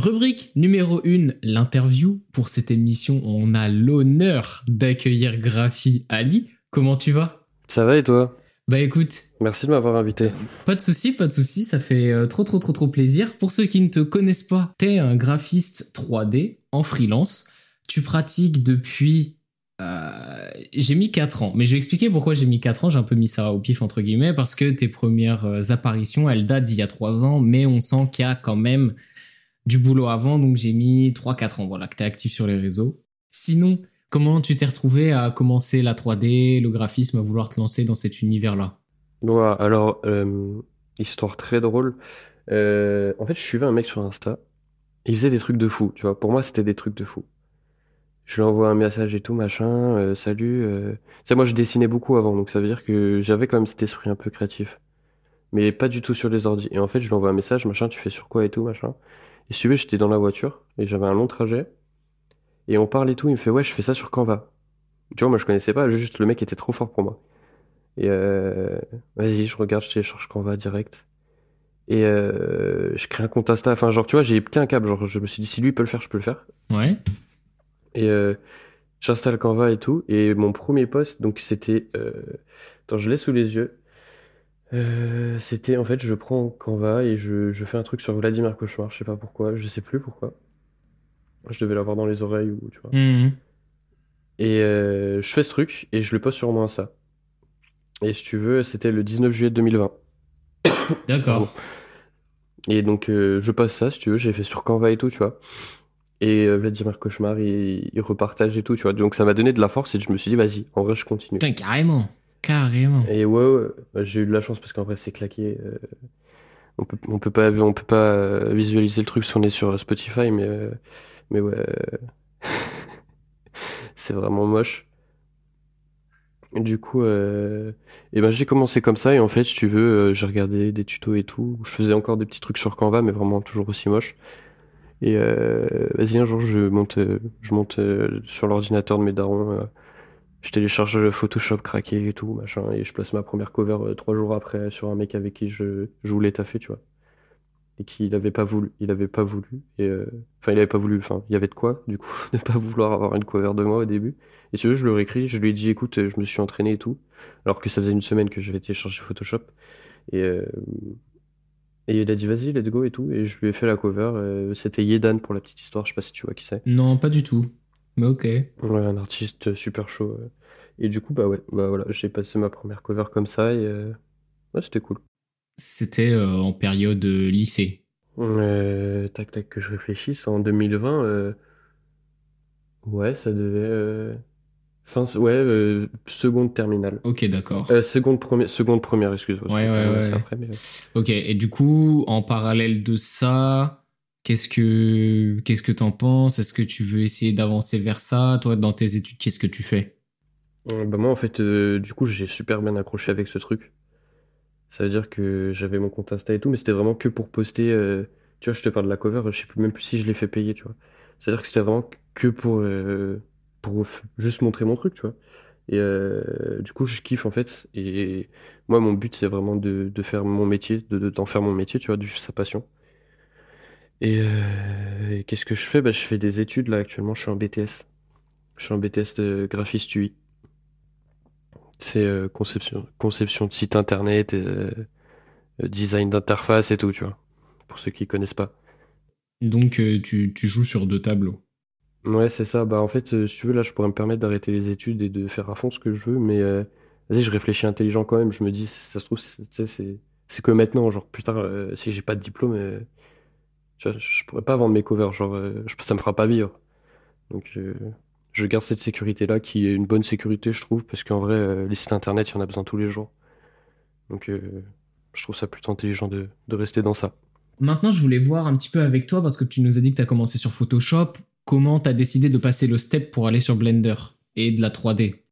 Rubrique numéro 1, l'interview. Pour cette émission, on a l'honneur d'accueillir Graphi Ali. Comment tu vas? Ça va et toi? Bah écoute. Merci de m'avoir invité. Pas de souci, pas de souci, ça fait euh, trop trop trop trop plaisir. Pour ceux qui ne te connaissent pas, t'es un graphiste 3D en freelance. Tu pratiques depuis euh, j'ai mis 4 ans, mais je vais expliquer pourquoi j'ai mis 4 ans, j'ai un peu mis ça au pif entre guillemets, parce que tes premières euh, apparitions, elles datent d'il y a 3 ans, mais on sent qu'il y a quand même du boulot avant, donc j'ai mis 3-4 ans, voilà, que t'es actif sur les réseaux. Sinon, comment tu t'es retrouvé à commencer la 3D, le graphisme, à vouloir te lancer dans cet univers-là? Ouais, alors, euh, histoire très drôle. en fait, je suivais un mec sur Insta, il faisait des trucs de fou, tu vois, pour moi c'était des trucs de fou je lui envoie un message et tout, machin, euh, salut. Euh... sais, moi je dessinais beaucoup avant, donc ça veut dire que j'avais quand même cet esprit un peu créatif. Mais pas du tout sur les ordi. Et en fait, je lui envoie un message, machin, tu fais sur quoi et tout, machin. Et si tu veux, j'étais dans la voiture, et j'avais un long trajet. Et on parle et tout, il me fait, ouais, je fais ça sur Canva. Tu vois, moi je connaissais pas, juste le mec était trop fort pour moi. Et euh... vas-y, je regarde, je télécharge Canva direct. Et euh... je crée un compte Insta. Enfin, genre, tu vois, j'ai pété un câble. Genre, je me suis dit, si lui peut le faire, je peux le faire. Ouais. Et euh, j'installe Canva et tout. Et mon premier post, donc c'était. Attends, je l'ai sous les yeux. Euh, c'était en fait, je prends Canva et je, je, fais un truc sur Vladimir Cauchemar. Je sais pas pourquoi, je sais plus pourquoi. Je devais l'avoir dans les oreilles ou tu vois. Mmh. Et euh, je fais ce truc et je le poste sur mon Insta. Et si tu veux, c'était le 19 juillet 2020. D'accord. Et donc, euh, je poste ça, si tu veux, j'ai fait sur Canva et tout, tu vois. Et Vladimir Cauchemar, il, il, repartage et tout, tu vois. Donc ça m'a donné de la force et je me suis dit, vas-y, en vrai, je continue. Putain, carrément. Carrément. Et ouais, bah, j'ai eu de la chance parce qu'en vrai, c'est claqué. Euh, on peut, peut pas, on peut pas euh, visualiser le truc si on est sur Spotify, mais, euh, mais ouais. c'est vraiment moche. Du coup, et ben j'ai commencé comme ça et en fait, si tu veux, j'ai regardé des tutos et tout. Je faisais encore des petits trucs sur Canva, mais vraiment toujours aussi moche. Et vas-y, un jour, je monte, je monte sur l'ordinateur de mes darons. Euh, je télécharge le Photoshop craqué et tout, machin, et je place ma première cover euh, trois jours après sur un mec avec qui je, je voulais taffer, tu vois. Et qu'il avait pas voulu, il avait pas voulu, et euh, enfin, il avait pas voulu, enfin, il y avait de quoi, du coup, ne pas vouloir avoir une cover de moi au début. Et si je lui ai écrit, je lui ai dit, écoute, je me suis entraîné et tout, alors que ça faisait une semaine que j'avais téléchargé Photoshop. Et et il a dit vas-y, let's go et tout. Et je lui ai fait la cover. Euh, C'était Yedan pour la petite histoire. Je sais pas si tu vois qui c'est. Non, pas du tout. Mais ok. Ouais, un artiste super chaud. Et du coup, bah ouais, bah voilà, j'ai passé ma première cover comme ça et euh... ouais, c'était cool. C'était euh, en période lycée. tac tac que je réfléchisse. En 2020, ouais, ça devait. Fin, ouais, euh, seconde terminale. Ok, d'accord. Euh, seconde, première, seconde première, excuse-moi. Ouais, ouais, ouais. Après, mais... Ok, et du coup, en parallèle de ça, qu'est-ce que qu'est-ce que t'en penses? Est-ce que tu veux essayer d'avancer vers ça? Toi, dans tes études, qu'est-ce que tu fais? Euh, Bah moi, en fait, euh, du coup, j'ai super bien accroché avec ce truc. Ça veut dire que j'avais mon compte Insta et tout, mais c'était vraiment que pour poster. Euh, tu vois, je te parle de la cover, je sais plus même plus si je l'ai fait payer, tu vois. C'est-à-dire que c'était vraiment que pour pour juste montrer mon truc, tu vois. Et du coup, je kiffe en fait. Et moi, mon but, c'est vraiment de, de, faire mon métier, de d'en faire mon métier, tu vois, de sa passion. Et, euh, et qu'est-ce que je fais? Bah, Je fais des études là actuellement. Je suis en BTS. Je suis en BTS de graphiste UI. C'est euh, conception, conception de site internet, et, euh, design d'interface et tout, tu vois. Pour ceux qui connaissent pas. Donc, tu, tu joues sur deux tableaux. Ouais, c'est ça. Bah, en fait, si tu veux, là, je pourrais me permettre d'arrêter les études et de faire à fond ce que je veux, mais vas-y, je réfléchis intelligent quand même. Je me dis, ça se trouve, c'est c'est que maintenant, genre, plus tard, si j'ai pas de diplôme, vois, je pourrais pas vendre mes covers, genre, euh, je- ça me fera pas vivre. Donc, euh, je garde cette sécurité-là, qui est une bonne sécurité, je trouve, parce qu'en vrai, euh, les sites internet, il y en a besoin tous les jours. Donc, euh, je trouve ça plutôt intelligent de, de rester dans ça. Maintenant, je voulais voir un petit peu avec toi, parce que tu nous as dit que tu as commencé sur Photoshop. Comment tu as décidé de passer le step pour aller sur Blender et de la 3D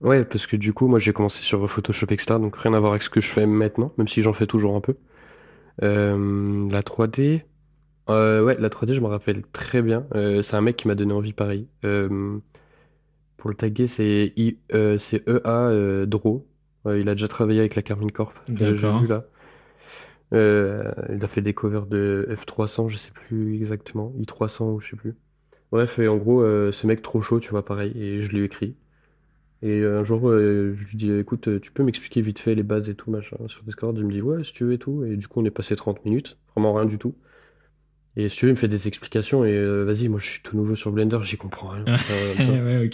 Ouais, parce que du coup, moi j'ai commencé sur Photoshop Extra, donc rien à voir avec ce que je fais maintenant, même si j'en fais toujours un peu. La 3D, euh, ouais, la 3D, je me rappelle très bien. Euh, c'est un mec qui m'a donné envie pareil. Euh, pour le taguer, c'est I- euh, c'est EA Draw. Ouais, il a déjà travaillé avec la Carmine Corp. J'ai D'accord. vu là. Euh, il a fait des covers de F300, je sais plus exactement, I300 ou je sais plus. Bref, et en gros, euh, ce mec trop chaud, tu vois, pareil, et je lui ai écrit. Et un jour, euh, je lui dis, écoute, tu peux m'expliquer vite fait les bases et tout, machin, sur Discord? Il me dit, ouais, si tu veux et tout. Et du coup, on est passé 30 minutes, vraiment rien du tout. Et si tu veux, il me fait des explications et vas-y, moi je suis tout nouveau sur Blender, j'y comprends rien. ouais.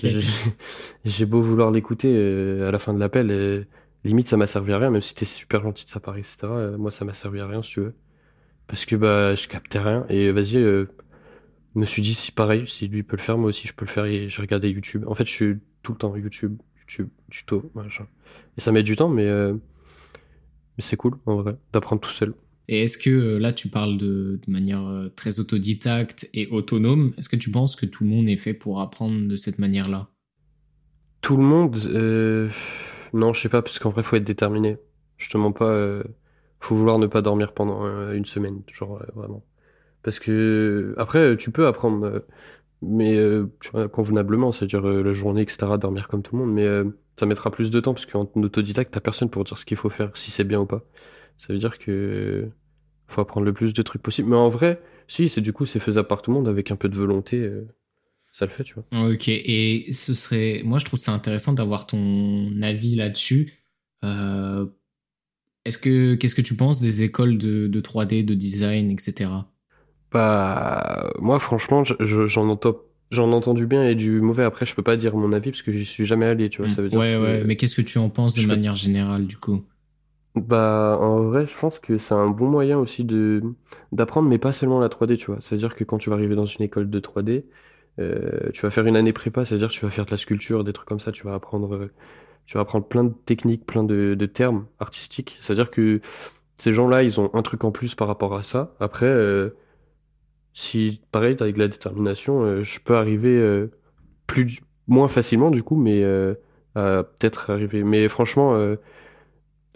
J'ai beau vouloir l'écouter à la fin de l'appel, et limite ça m'a servi à rien, même si t'es super gentil de sa part, etc. Euh, moi ça m'a servi à rien si tu veux. Parce que bah je captais rien. Et vas-y, euh, me suis dit si pareil, si lui peut le faire, moi aussi je peux le faire. Et j'ai regardé YouTube. En fait, je suis tout le temps YouTube, YouTube, tuto, machin. Et ça met du temps, mais, euh, mais c'est cool en vrai, d'apprendre tout seul. Et est-ce que là tu parles de, manière très autodidacte et autonome Est-ce que tu penses que tout le monde est fait pour apprendre de cette manière-là? Tout le monde non, je sais pas, parce qu'en vrai, faut être déterminé. Justement pas. Euh, faut vouloir ne pas dormir pendant euh, une semaine, genre euh, vraiment. Parce que après, tu peux apprendre, mais convenablement, c'est-à-dire la journée, etc., dormir comme tout le monde, mais ça mettra plus de temps parce qu'en autodidacte, t'as personne pour dire ce qu'il faut faire, si c'est bien ou pas. Ça veut dire que faut apprendre le plus de trucs possible. Mais en vrai, si, c'est du coup, c'est faisable par tout le monde avec un peu de volonté ça le fait, tu vois. Ok, et ce serait. Moi, je trouve ça intéressant d'avoir ton avis là-dessus. Euh, est-ce que qu'est-ce que tu penses des écoles de, de 3D, de design, etc. Bah, moi, franchement, j'en entends. J'en ai entendu bien et du mauvais. Après, je peux pas dire mon avis parce que j'y suis jamais allé, tu vois. Ça veut dire ouais, ouais. Mais qu'est-ce que tu en penses de manière générale, du coup? Bah, en vrai, je pense que c'est un bon moyen aussi de d'apprendre, mais pas seulement la 3D, tu vois. C'est-à-dire que quand tu vas arriver dans une école de 3D, euh, tu vas faire une année prépa, c'est-à-dire tu vas faire de la sculpture, des trucs comme ça, tu vas apprendre, euh, tu vas apprendre plein de techniques, plein de, de termes artistiques. C'est-à-dire que ces gens-là, ils ont un truc en plus par rapport à ça. Après, euh, si pareil, avec la détermination, je peux arriver plus, moins facilement du coup, mais à peut-être arriver. Mais franchement,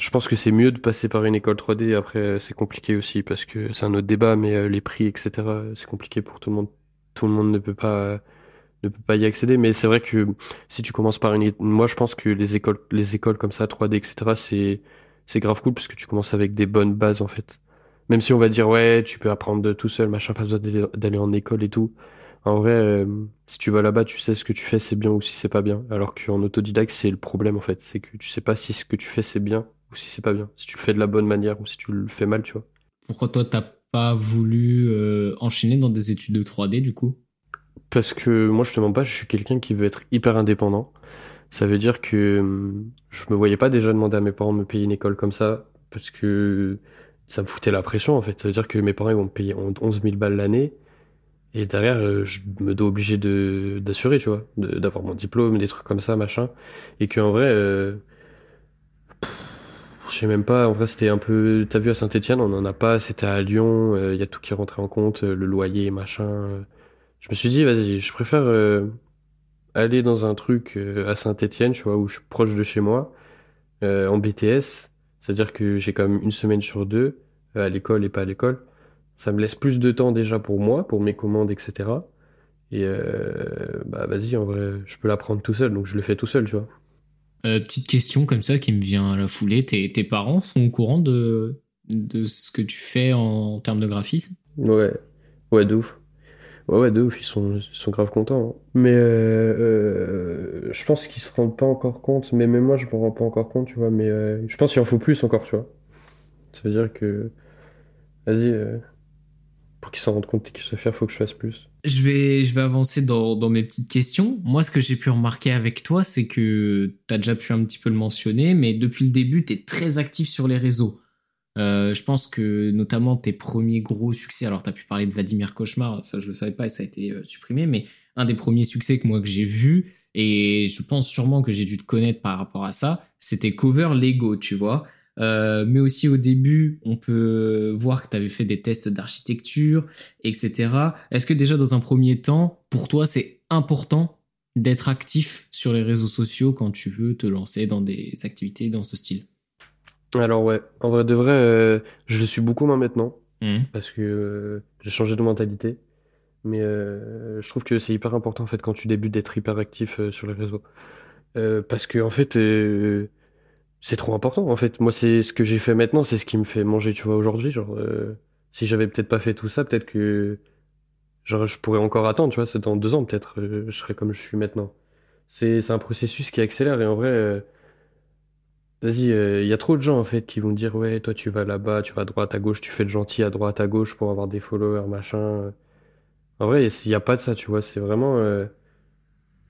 je pense que c'est mieux de passer par une école 3D. Après, c'est compliqué aussi parce que c'est un autre débat, mais les prix, etc., c'est compliqué pour tout le monde tout le monde ne peut pas ne peut pas y accéder mais c'est vrai que si tu commences par une moi je pense que les écoles les écoles comme ça 3D etc c'est c'est grave cool parce que tu commences avec des bonnes bases en fait même si on va dire ouais tu peux apprendre tout seul machin pas besoin d'aller en école et tout en vrai euh, si tu vas là-bas tu sais ce que tu fais c'est bien ou si c'est pas bien alors qu'en autodidacte c'est le problème en fait c'est que tu sais pas si ce que tu fais c'est bien ou si c'est pas bien si tu le fais de la bonne manière ou si tu le fais mal tu vois pourquoi toi t'as pas voulu euh, enchaîner dans des études de 3D du coup? Parce que moi je te mens pas, je suis quelqu'un qui veut être hyper indépendant. Ça veut dire que hum, je me voyais pas déjà demander à mes parents de me payer une école comme ça parce que ça me foutait la pression en fait. Ça veut dire que mes parents ils vont me payer 11 000 balles l'année et derrière euh, je me dois obligé de d'assurer, tu vois, d'avoir mon diplôme, des trucs comme ça, machin. Et qu'en vrai, euh, je sais même pas, en vrai c'était un peu... T'as vu à Saint-Etienne, on en a pas, c'était à Lyon, il euh, y a tout qui rentrait en compte, euh, le loyer, machin. Je me suis dit, vas-y, je préfère euh, aller dans un truc à Saint-Etienne, tu vois, où je suis proche de chez moi, en BTS, c'est-à-dire que j'ai quand même une semaine sur deux, à l'école et pas à l'école. Ça me laisse plus de temps déjà pour moi, pour mes commandes, etc. Et bah vas-y, en vrai, je peux l'apprendre tout seul, donc je le fais tout seul, tu vois. Euh, petite question comme ça qui me vient à la foulée. Tes, parents sont au courant de, de ce que tu fais en, termes de graphisme? Ouais, ouais, de ouf. Ouais, ouais, de ouf, ils sont, sont grave contents. Hein. Mais euh, euh, je pense qu'ils se rendent pas encore compte, mais même moi je me rends pas encore compte, tu vois. Mais je pense qu'il en faut plus encore, tu vois. Ça veut dire que. Vas-y, pour qu'ils s'en rendent compte se fassent, faut que je fasse plus. Je vais, je vais avancer dans, dans mes petites questions. Moi, ce que j'ai pu remarquer avec toi, c'est que tu as déjà pu un petit peu le mentionner, mais depuis le début, tu es très actif sur les réseaux. Euh, je pense que notamment tes premiers gros succès, alors tu as pu parler de Vladimir Cauchemar, ça je le savais pas et ça a été euh, supprimé, mais un des premiers succès que moi que j'ai vu, et je pense sûrement que j'ai dû te connaître par rapport à ça, c'était Cover Lego, tu vois. Euh, mais aussi au début, on peut voir que tu avais fait des tests d'architecture, etc. Est-ce que déjà dans un premier temps, pour toi, c'est important d'être actif sur les réseaux sociaux quand tu veux te lancer dans des activités dans ce style? Alors ouais, en vrai de vrai, euh, je le suis beaucoup moins maintenant, mmh. parce que euh, j'ai changé de mentalité. Mais je trouve que c'est hyper important en fait quand tu débutes d'être hyper actif sur les réseaux. parce que en fait c'est trop important en fait. Moi, c'est ce que j'ai fait maintenant, c'est ce qui me fait manger, tu vois, aujourd'hui. Genre, euh, si j'avais peut-être pas fait tout ça, peut-être que genre, je pourrais encore attendre, tu vois, c'est dans deux ans peut-être, euh, je serais comme je suis maintenant. C'est c'est un processus qui accélère et en vrai, euh, vas-y, il y a trop de gens en fait qui vont dire ouais, toi tu vas là-bas, tu vas à droite, à gauche, tu fais le gentil à droite, à gauche pour avoir des followers, machin. En vrai, il y a pas de ça, tu vois, c'est vraiment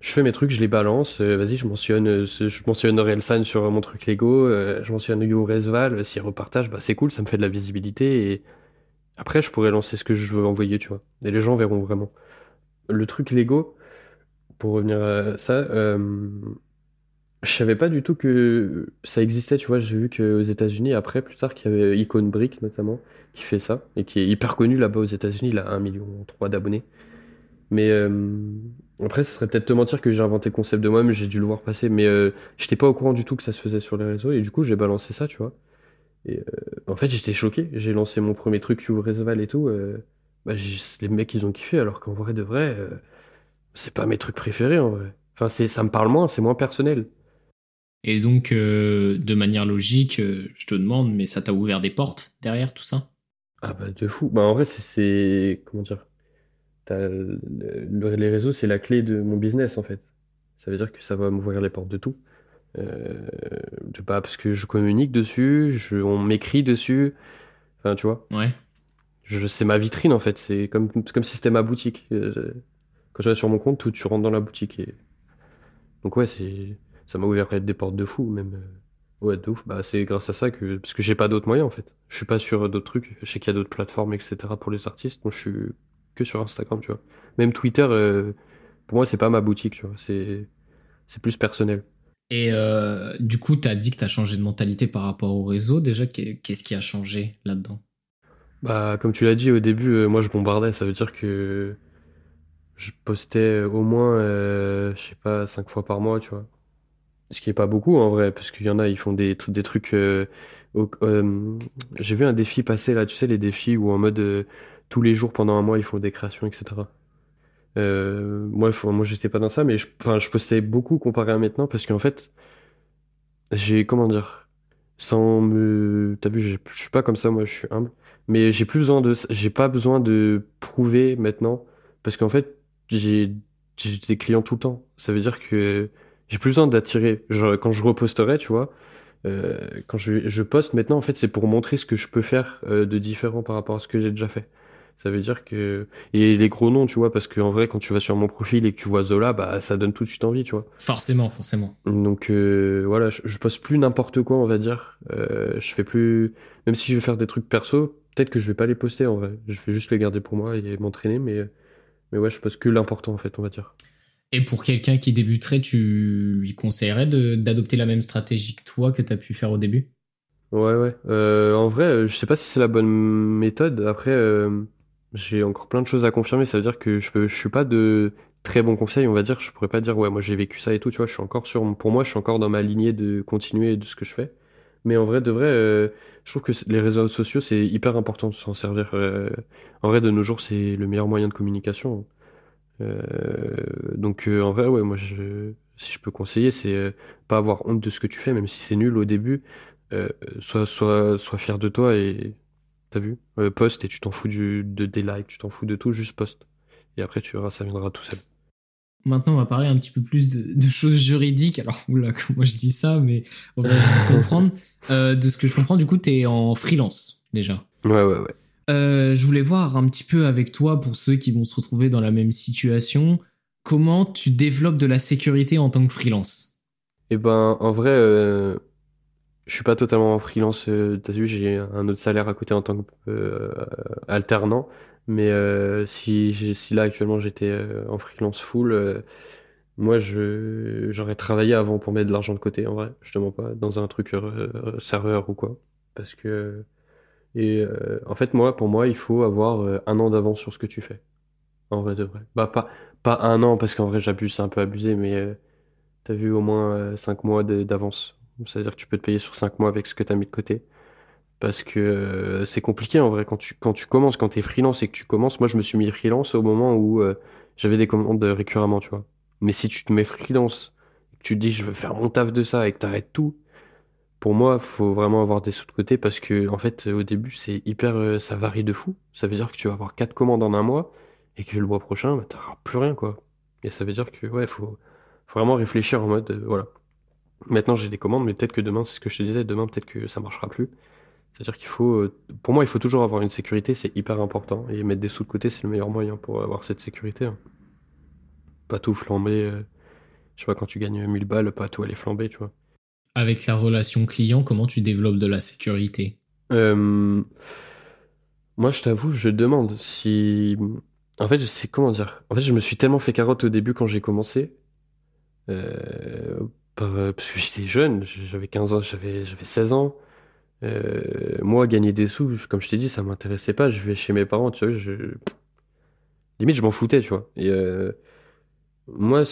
je fais mes trucs, je les balance. Euh, vas-y, je mentionne, euh, je mentionne sur mon truc Lego. Euh, je mentionne Hugo Resval. S'il repartage, bah c'est cool, ça me fait de la visibilité. Et après, je pourrais lancer ce que je veux envoyer, tu vois. Et les gens verront vraiment. Le truc Lego, pour revenir à ça, je savais pas du tout que ça existait, tu vois. J'ai vu qu'aux États-Unis, après, plus tard, qu'il y avait Icon Brick notamment, qui fait ça et qui est hyper connu là-bas aux États-Unis. Il a 1,3 million d'abonnés. Mais après, ce serait peut-être te mentir que j'ai inventé le concept de moi, mais j'ai dû le voir passer. Mais euh, j'étais pas au courant du tout que ça se faisait sur les réseaux. Et du coup, j'ai balancé ça, tu vois. Et euh, en fait, j'étais choqué. J'ai lancé mon premier truc sur Resval et tout. Euh, bah, les mecs, ils ont kiffé. Alors qu'en vrai de vrai, c'est pas mes trucs préférés en vrai. Enfin, ça me parle moins, c'est moins personnel. Et donc, de manière logique, je te demande, mais ça t'a ouvert des portes derrière tout ça? Ah bah de fou. Bah en vrai, c'est comment dire? Les réseaux, c'est la clé de mon business en fait. Ça veut dire que ça va m'ouvrir les portes de tout. Euh, de pas parce que je communique dessus, je, on m'écrit dessus. Enfin, tu vois. Ouais. Je, c'est ma vitrine en fait. C'est comme, comme si c'était ma boutique. Euh, quand je vais sur mon compte, tout, tu rentres dans la boutique. Et... Donc ouais, c'est, ça m'a ouvert des portes de fou, même. Euh, ouais, de ouf. Bah, c'est grâce à ça que, parce que j'ai pas d'autres moyens en fait. Je suis pas sur d'autres trucs. Je sais qu'il y a d'autres plateformes, etc. pour les artistes. Donc je suis que sur Instagram, tu vois. Même Twitter, euh, pour moi, c'est pas ma boutique, tu vois. C'est, c'est plus personnel. Et euh, du coup, tu as dit que tu as changé de mentalité par rapport au réseau. Déjà, qu'est-ce qui a changé là-dedans? Bah, comme tu l'as dit au début, euh, moi je bombardais. Ça veut dire que je postais au moins, je sais pas, cinq fois par mois, tu vois. Ce qui est pas beaucoup en vrai, parce qu'il y en a, ils font des, des trucs. J'ai vu un défi passer là, tu sais, les défis où en mode tous les jours pendant un mois ils font des créations, etc. Euh, moi, moi j'étais pas dans ça, mais je, je postais beaucoup comparé à maintenant parce qu'en fait, j'ai, comment dire, sans me, t'as vu, je suis pas comme ça, moi, je suis humble, mais j'ai plus besoin de, j'ai pas besoin de prouver maintenant parce qu'en fait, j'ai, des clients tout le temps. Ça veut dire que j'ai plus besoin d'attirer. Quand je reposterai, tu vois, euh, quand je, je poste maintenant, en fait, c'est pour montrer ce que je peux faire euh, de différent par rapport à ce que j'ai déjà fait. Ça veut dire que et les gros noms, tu vois, parce qu'en vrai, quand tu vas sur mon profil et que tu vois Zola, bah ça donne tout de suite envie, tu vois. Forcément, forcément. Donc euh, voilà, je, poste plus n'importe quoi, on va dire. Euh, je fais plus, même si je vais faire des trucs perso, peut-être que je vais pas les poster en vrai. Je vais juste les garder pour moi et m'entraîner, mais mais ouais, je poste que l'important en fait, on va dire. Et pour quelqu'un qui débuterait, tu lui conseillerais d'adopter la même stratégie que toi que tu as pu faire au début? Ouais, ouais. Euh, en vrai, je sais pas si c'est la bonne méthode. Après, j'ai encore plein de choses à confirmer. Ça veut dire que je, peux, je suis pas de très bons conseils, on va dire. Je pourrais pas dire, ouais, moi j'ai vécu ça et tout, tu vois. Je suis encore sur, pour moi, je suis encore dans ma lignée de continuer de ce que je fais. Mais en vrai, de vrai, euh, je trouve que les réseaux sociaux, c'est hyper important de s'en servir. Euh, en vrai, de nos jours, c'est le meilleur moyen de communication. Euh, donc, en vrai, ouais, moi, si je peux conseiller, c'est pas avoir honte de ce que tu fais, même si c'est nul au début. sois, sois, sois fier de toi et T'as vu? Euh, Poste et tu t'en fous du, de, des likes, tu t'en fous de tout, juste poste. Et après, tu verras, ça viendra tout seul. Maintenant, on va parler un petit peu plus de, choses juridiques. Alors, oula, moi je dis ça, mais on va vite comprendre. Euh, de ce que je comprends, du coup, tu es en freelance déjà. Ouais, ouais, ouais. Euh, je voulais voir un petit peu avec toi, pour ceux qui vont se retrouver dans la même situation, comment tu développes de la sécurité en tant que freelance? Eh ben, en vrai, je suis pas totalement en freelance. Euh, T'as vu, j'ai un autre salaire à côté en tant que euh. Mais euh, si, si là actuellement j'étais en freelance full, moi j'aurais travaillé avant pour mettre de l'argent de côté en vrai. Je pas dans un truc serveur ou quoi. Parce que et en fait moi pour moi il faut avoir un an d'avance sur ce que tu fais. En vrai de vrai. Bah pas pas un an parce qu'en vrai j'abuse, c'est un peu abusé, mais t'as vu au moins cinq mois d'avance c'est-à-dire que tu peux te payer sur 5 mois avec ce que tu as mis de côté. Parce que euh, c'est compliqué en vrai quand tu, quand tu commences, quand tu es freelance et que tu commences. Moi, je me suis mis freelance au moment où euh, j'avais des commandes récurremment, tu vois. Mais si tu te mets freelance, que tu te dis je veux faire mon taf de ça et que t'arrêtes tout, pour moi, faut vraiment avoir des sous de côté parce que, en fait, au début, c'est hyper, euh, ça varie de fou. Ça veut dire que tu vas avoir quatre commandes en un mois et que le mois prochain, bah, t'auras plus rien, quoi. Et ça veut dire que, ouais, faut, faut vraiment réfléchir en mode, voilà. Maintenant, j'ai des commandes, mais peut-être que demain, c'est ce que je te disais, demain, peut-être que ça marchera plus. C'est-à-dire qu'il faut, euh, pour moi, il faut toujours avoir une sécurité, c'est hyper important. Et mettre des sous de côté, c'est le meilleur moyen pour avoir cette sécurité. hein. Pas tout flamber. euh, je sais pas, quand tu gagnes 1000 balles, pas tout aller flamber, tu vois. Avec la relation client, comment tu développes de la sécurité? Euh, moi, je t'avoue, je demande si. En fait, je sais comment dire. En fait, je me suis tellement fait carotte au début quand j'ai commencé. Euh, parce que j'étais jeune, j'avais 15 ans, j'avais j'avais 16 ans. Euh, moi, gagner des sous, comme je t'ai dit, ça m'intéressait pas. Je vais chez mes parents, tu vois. Limite, je m'en foutais, tu vois. Et euh, moi,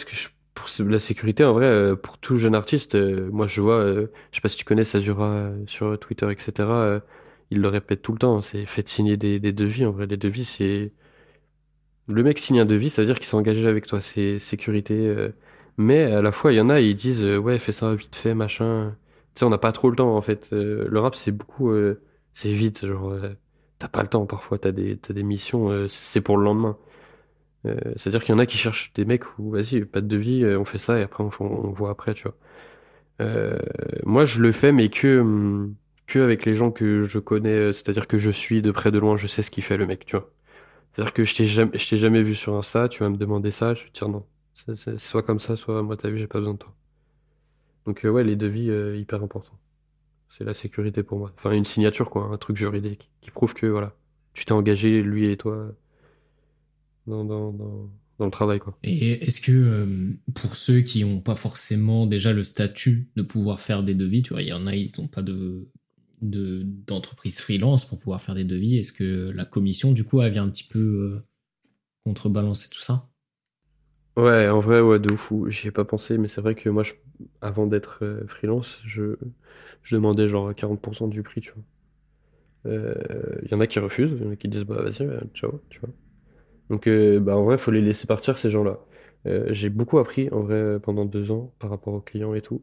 pour la sécurité, en vrai, euh, pour tout jeune artiste, moi, je vois, je sais pas si tu connais Sazura sur Twitter, etc. il le répète tout le temps, hein, c'est faites signer des, des devis. En vrai, les devis, c'est. Le mec signe un devis, ça veut dire qu'il s'est engagé avec toi, c'est sécurité. Mais à la fois, il y en a, ils disent, euh, ouais, fais ça vite fait, machin. Tu sais, on n'a pas trop le temps, en fait. Euh, le rap, c'est beaucoup. euh, c'est vite, genre. T'as pas le temps parfois, t'as des, t'as des missions, c'est pour le lendemain. C'est-à-dire qu'il y en a qui cherchent des mecs où, vas-y, pas de devis, on fait ça et après on, voit après, tu vois. Moi, je le fais, mais que, hum, que avec les gens que je connais, c'est-à-dire que je suis de près de loin, je sais ce qu'il fait le mec, tu vois. C'est-à-dire que je t'ai jamais, je t'ai jamais vu sur Insta, tu vas me demander ça, je vais te dire non. Soit comme ça, soit moi t'as vu, j'ai pas besoin de toi. Donc euh, ouais, les devis, euh, hyper important. C'est la sécurité pour moi. Enfin, une signature, quoi, un truc juridique qui prouve que voilà, tu t'es engagé, lui et toi, dans, le travail, quoi. Et est-ce que euh, pour ceux qui n'ont pas forcément déjà le statut de pouvoir faire des devis, tu vois, il y en a, ils n'ont pas de de- d'entreprise freelance pour pouvoir faire des devis. Est-ce que la commission, du coup, elle vient un petit peu contrebalancer tout ça? Ouais, en vrai, ouais, de ouf. J'y ai pas pensé, mais c'est vrai que moi, je- avant d'être euh, freelance, je, je demandais genre 40% du prix, tu vois. Il y en a qui refusent, il y en a qui disent bah vas-y, euh, ciao, tu vois. Donc, euh, bah, en vrai, faut les laisser partir, ces gens-là. Euh, j'ai beaucoup appris, en vrai, pendant deux ans, par rapport aux clients et tout.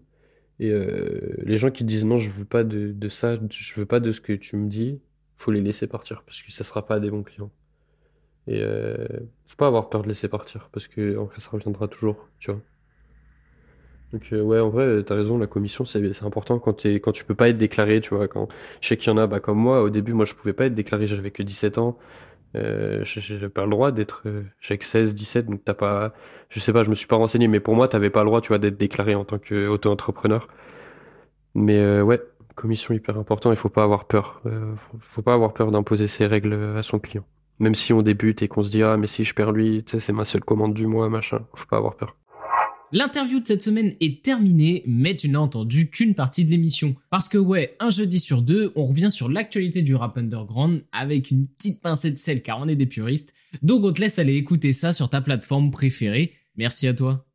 Et euh, les gens qui disent non, je veux pas de, de ça, je veux pas de ce que tu me dis, faut les laisser partir, parce que ça sera pas des bons clients. Et euh, faut pas avoir peur de laisser partir, parce que vrai, ça reviendra toujours, tu vois. Donc euh, ouais, en vrai, euh, t'as raison, la commission, c'est important quand t'es, quand tu peux pas être déclaré, tu vois. Quand, je sais qu'il y en a, bah, comme moi, au début, moi, je pouvais pas être déclaré, j'avais que 17 ans. Euh, j'ai pas le droit d'être, euh, j'avais que 16, 17, donc t'as pas, je sais pas, je me suis pas renseigné, mais pour moi, t'avais pas le droit, tu vois, d'être déclaré en tant qu'auto-entrepreneur. Mais euh, ouais, commission hyper important, il faut pas avoir peur. Euh, faut, faut pas avoir peur d'imposer ses règles à son client. Même si on débute et qu'on se dit, ah, mais si je perds lui, c'est ma seule commande du mois, machin. Faut pas avoir peur. L'interview de cette semaine est terminée, mais tu n'as entendu qu'une partie de l'émission. Parce que ouais, un jeudi sur deux, on revient sur l'actualité du rap underground avec une petite pincée de sel car on est des puristes. Donc on te laisse aller écouter ça sur ta plateforme préférée. Merci à toi.